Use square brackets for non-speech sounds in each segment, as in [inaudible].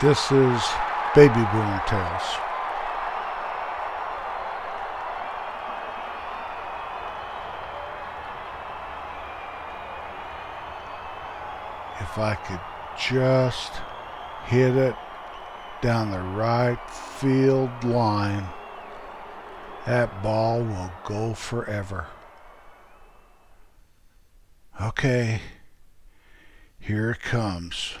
This is Baby Boomer Tales. If I could just hit it down the right field line, that ball will go forever. Okay, here it comes.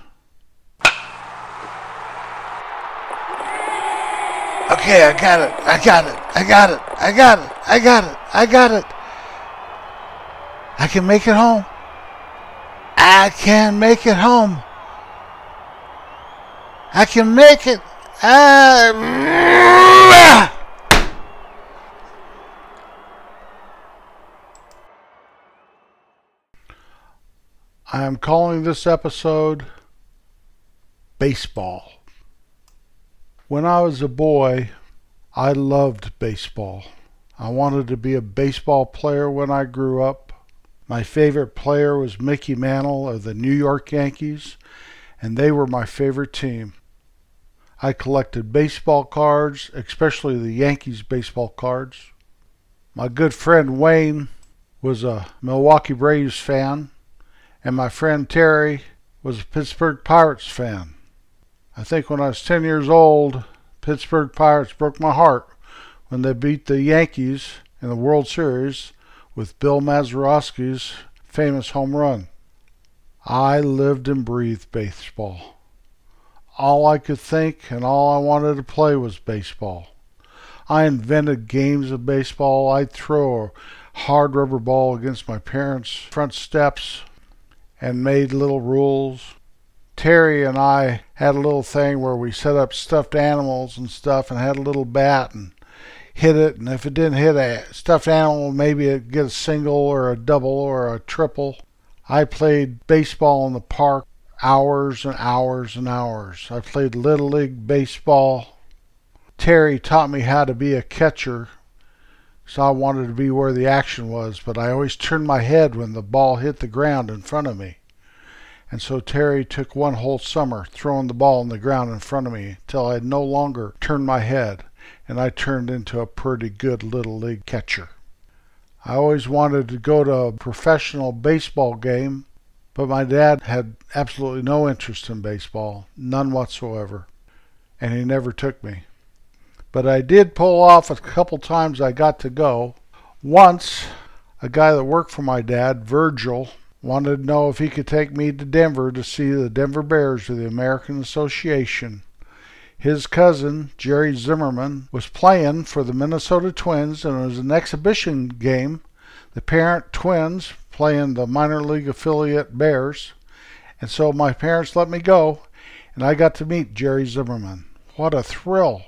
Okay, I got it. I got it. I got it. I got it. I got it. I got it. I can make it home. I can make it home. I can make it. Ah. I am calling this episode Baseball. When I was a boy, I loved baseball. I wanted to be a baseball player when I grew up. My favorite player was Mickey Mantle of the New York Yankees, and they were my favorite team. I collected baseball cards, especially the Yankees baseball cards. My good friend Wayne was a Milwaukee Braves fan, and my friend Terry was a Pittsburgh Pirates fan. I think when I was 10 years old, Pittsburgh Pirates broke my heart when they beat the Yankees in the World Series with Bill Mazeroski's famous home run. I lived and breathed baseball. All I could think and all I wanted to play was baseball. I invented games of baseball. I'd throw a hard rubber ball against my parents' front steps and made little rules. Terry and I had a little thing where we set up stuffed animals and stuff and had a little bat and hit it. And if it didn't hit a stuffed animal, maybe it'd get a single or a double or a triple. I played baseball in the park hours and hours and hours. I played Little League baseball. Terry taught me how to be a catcher, so I wanted to be where the action was, but I always turned my head when the ball hit the ground in front of me. And so Terry took one whole summer throwing the ball on the ground in front of me till I no longer turned my head, and I turned into a pretty good little league catcher. I always wanted to go to a professional baseball game, but my dad had absolutely no interest in baseball, none whatsoever, and he never took me. But I did pull off a couple times I got to go. Once, a guy that worked for my dad, Virgil, wanted to know if he could take me to Denver to see the Denver Bears of the American Association. His cousin, Jerry Zimmerman, was playing for the Minnesota Twins and it was an exhibition game. The parent Twins playing the minor league affiliate Bears. And so my parents let me go and I got to meet Jerry Zimmerman. What a thrill!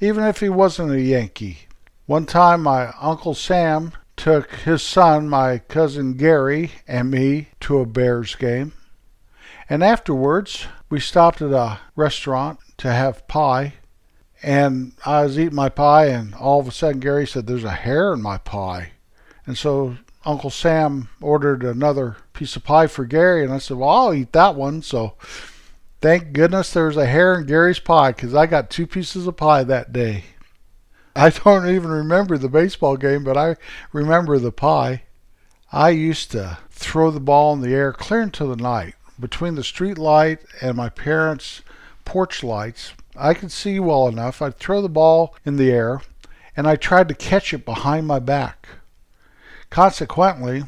Even if he wasn't a Yankee. One time my Uncle Sam took his son, my cousin Gary, and me to a Bears game. And afterwards, we stopped at a restaurant to have pie. And I was eating my pie, and all of a sudden, Gary said, There's a hair in my pie. And so Uncle Sam ordered another piece of pie for Gary, and I said, Well, I'll eat that one. So thank goodness there was a hair in Gary's pie because I got two pieces of pie that day. I don't even remember the baseball game, but I remember the pie. I used to throw the ball in the air clear into the night between the street light and my parents' porch lights. I could see well enough. I'd throw the ball in the air and I tried to catch it behind my back. Consequently,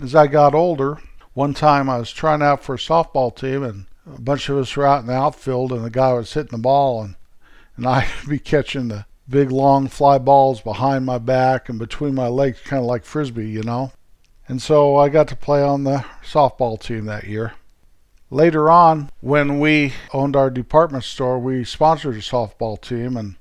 as I got older, one time I was trying out for a softball team and a bunch of us were out in the outfield and the guy was hitting the ball and, and I'd [laughs] be catching the big long fly balls behind my back and between my legs, kind of like frisbee, you know. And so I got to play on the softball team that year. Later on, when we owned our department store, we sponsored a softball team, and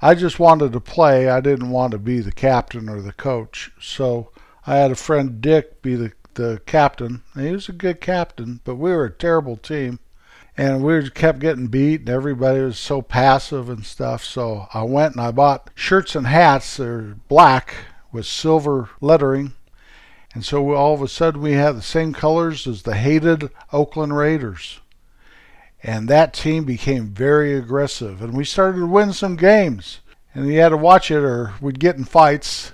I just wanted to play. I didn't want to be the captain or the coach. So I had a friend, Dick, be the, the captain. And he was a good captain, but we were a terrible team and we kept getting beat and everybody was so passive and stuff so i went and i bought shirts and hats that are black with silver lettering and so all of a sudden we had the same colors as the hated oakland raiders And that team became very aggressive, and we started to win some games. And you had to watch it, or we'd get in fights.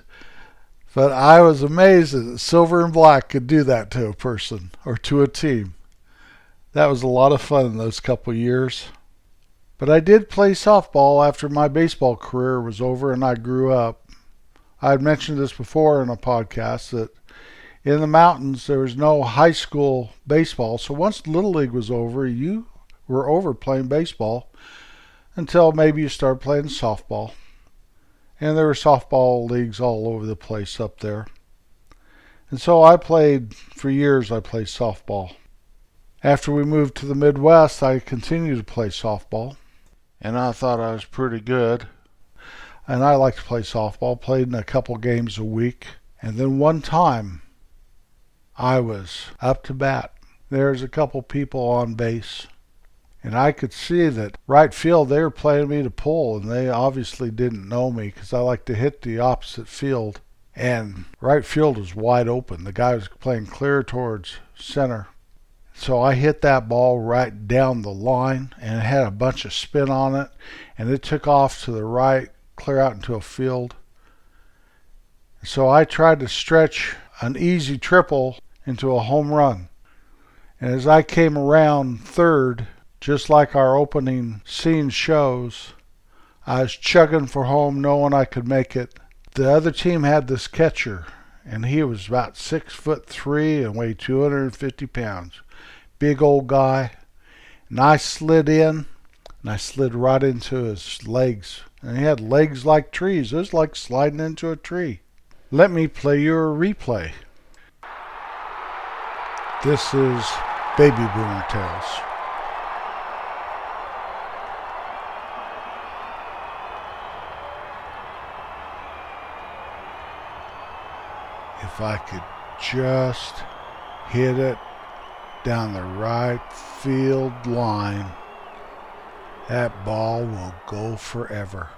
But I was amazed that Silver and Black could do that to a person or to a team. That was a lot of fun in those couple years. But I did play softball after my baseball career was over and I grew up. I had mentioned this before in a podcast that in the mountains there was no high school baseball. So once Little League was over, you were over playing baseball until maybe you started playing softball. And there were softball leagues all over the place up there. And so I played, for years, I played softball. After we moved to the Midwest, I continued to play softball and I thought I was pretty good. And I liked to play softball, played in a couple games a week. And then one time, I was up to bat. There's a couple people on base. And I could see that right field, they were playing me to pull, and they obviously didn't know me because I like to hit the opposite field. And right field was wide open. The guy was playing clear towards center. So I hit that ball right down the line and it had a bunch of spin on it and it took off to the right, clear out into a field. So I tried to stretch an easy triple into a home run. And as I came around third, just like our opening scene shows, I was chugging for home knowing I could make it. The other team had this catcher and he was about six foot three and weighed 250 pounds big old guy. And I slid in and I slid right into his legs. And he had legs like trees. It was like sliding into a tree. Let me play you a replay. This is Baby Boomer Tales. If I could just hit it down the right field line, that ball will go forever.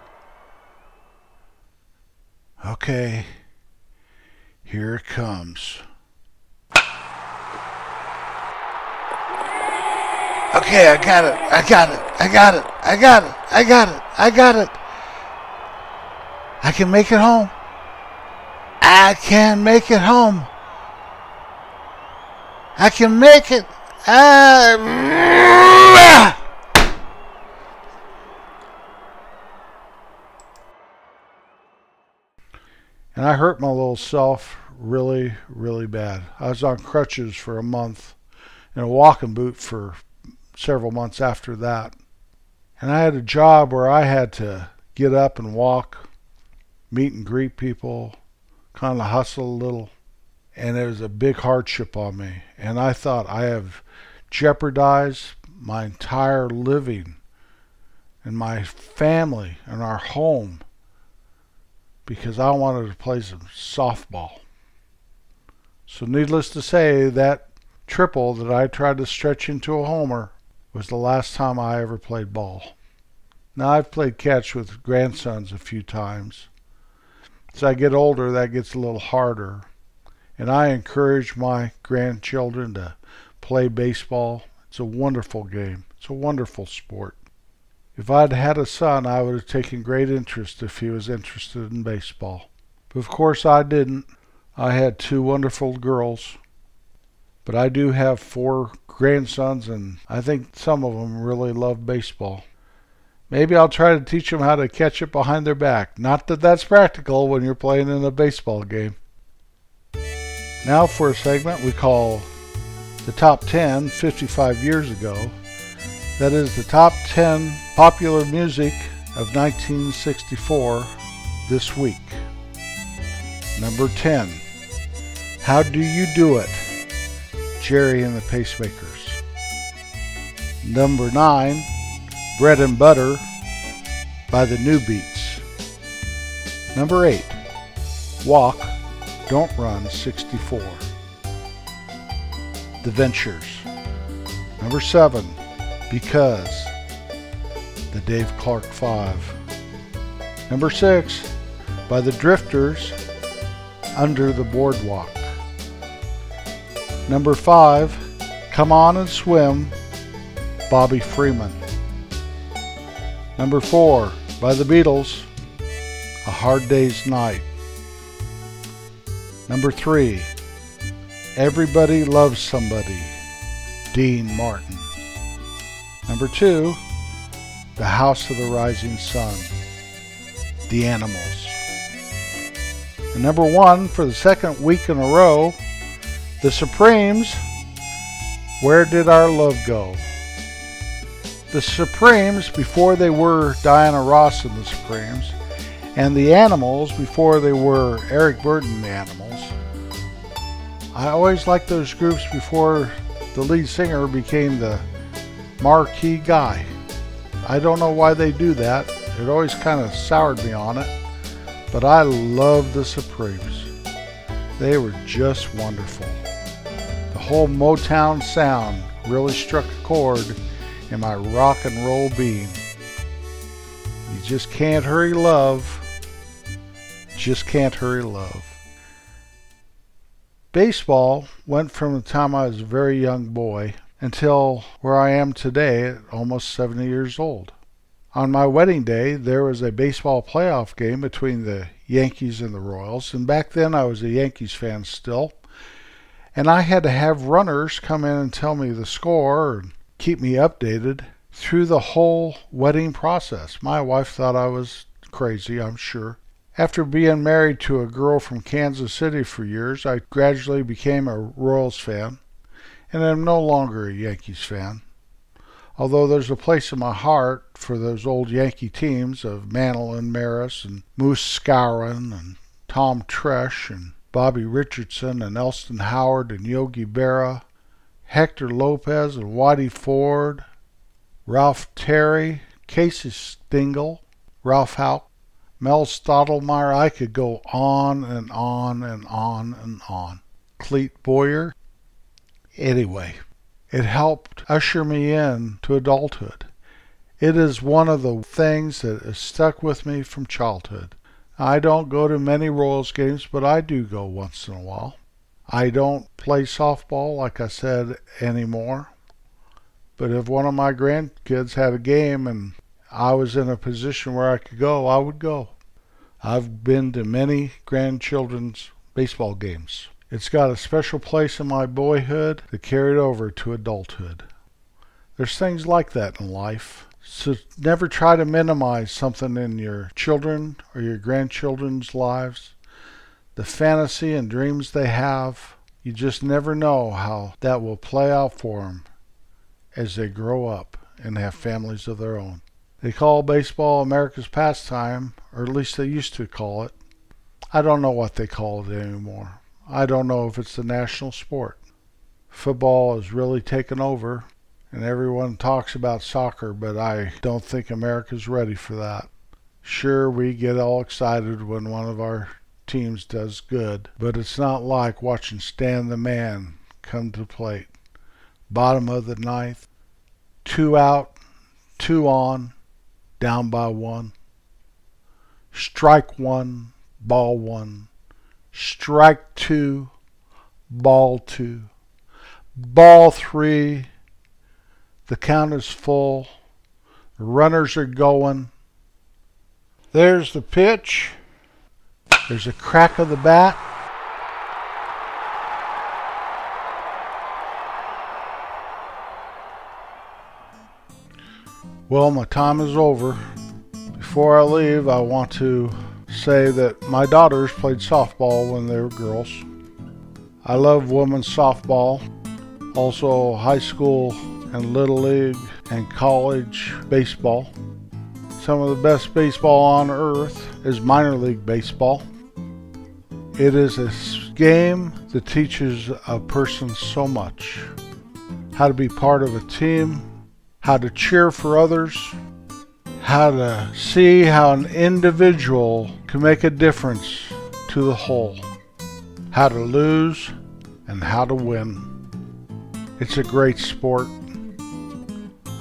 Okay, here it comes. Okay, I got it. I got it. I got it. I got it. I got it. I got it. I can make it home. I can make it home. I can make it. Uh, and I hurt my little self really, really bad. I was on crutches for a month and a walking boot for several months after that. And I had a job where I had to get up and walk, meet and greet people, kind of hustle a little and it was a big hardship on me. And I thought I have jeopardized my entire living and my family and our home because I wanted to play some softball. So, needless to say, that triple that I tried to stretch into a homer was the last time I ever played ball. Now, I've played catch with grandsons a few times. As I get older, that gets a little harder. And I encourage my grandchildren to play baseball. It's a wonderful game. It's a wonderful sport. If I'd had a son, I would have taken great interest if he was interested in baseball. But of course, I didn't. I had two wonderful girls. But I do have four grandsons, and I think some of them really love baseball. Maybe I'll try to teach them how to catch it behind their back. Not that that's practical when you're playing in a baseball game. Now for a segment we call the Top 10 55 years ago. That is the top 10 popular music of 1964 this week. Number 10. How Do You Do It? Gerry and the Pacemakers. Number 9. Bread and Butter by the Newbeats. Number 8. Walk don't Run 64. The Ventures. Number 7. Because. The Dave Clark 5. Number 6. By the Drifters. Under the Boardwalk. Number 5. Come On and Swim Bobby Freeman. Number four, by the Beatles, A Hard Day's Night. Number three, Everybody Loves Somebody, Dean Martin. Number two, The House of the Rising Sun, The Animals. And number one, for the second week in a row, The Supremes, Where Did Our Love Go? The Supremes, before they were Diana Ross and the Supremes, and the Animals, before they were Eric Burdon and the Animals. I always liked those groups before the lead singer became the marquee guy. I don't know why they do that. It always kind of soured me on it. But I love the Supremes. They were just wonderful. The whole Motown sound really struck a chord in my rock and roll being. You just can't hurry love. Just can't hurry love. Baseball went from the time I was a very young boy until where I am today at almost 70 years old. On my wedding day, there was a baseball playoff game between the Yankees and the Royals, and back then I was a Yankees fan still. And I had to have runners come in and tell me the score and keep me updated through the whole wedding process. My wife thought I was crazy, I'm sure. After being married to a girl from Kansas City for years, I gradually became a Royals fan, and am no longer a Yankees fan although there's a place in my heart for those old Yankee teams of Mantle and Maris and Moose Skowron and Tom Tresh and Bobby Richardson and Elston Howard and Yogi Berra, Hector Lopez and Whitey Ford, Ralph Terry, Casey Stengel, Ralph Houk, Mel Stottlemyre. I could go on and on and on and on. Clete Boyer. Anyway. It helped usher me in to adulthood. It is one of the things that has stuck with me from childhood. I don't go to many Royals games, but I do go once in a while. I don't play softball, like I said, anymore. But if one of my grandkids had a game and I was in a position where I could go, I would go. I've been to many grandchildren's baseball games. It's got a special place in my boyhood that carried over to adulthood. There's things like that in life. So never try to minimize something in your children or your grandchildren's lives. The fantasy and dreams they have, you just never know how that will play out for them as they grow up and have families of their own. They call baseball America's pastime, or at least they used to call it. I don't know what they call it anymore. I don't know if it's the national sport. Football has really taken over, and everyone talks about soccer, but I don't think America's ready for that. Sure, we get all excited when one of our teams does good, but it's not like watching Stan the Man come to plate. Bottom of the ninth, two out, two on, down by one. Strike one, ball one strike two, ball two. Ball three, the count is full. Runners are going. There's the pitch. There's a crack of the bat. Well, my time is over. Before I leave, I want to say that my daughters played softball when they were girls. I love women's softball, also high school and little league and college baseball. Some of the best baseball on earth is minor league baseball. It is a game that teaches a person so much how to be part of a team, how to cheer for others, how to see how an individual can make a difference to the whole, how to lose and how to win. It's a great sport.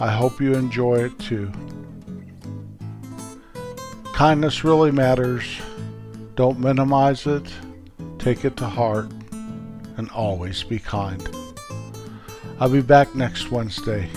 I hope you enjoy it too. Kindness really matters. Don't minimize it. Take it to heart and always be kind. I'll be back next Wednesday.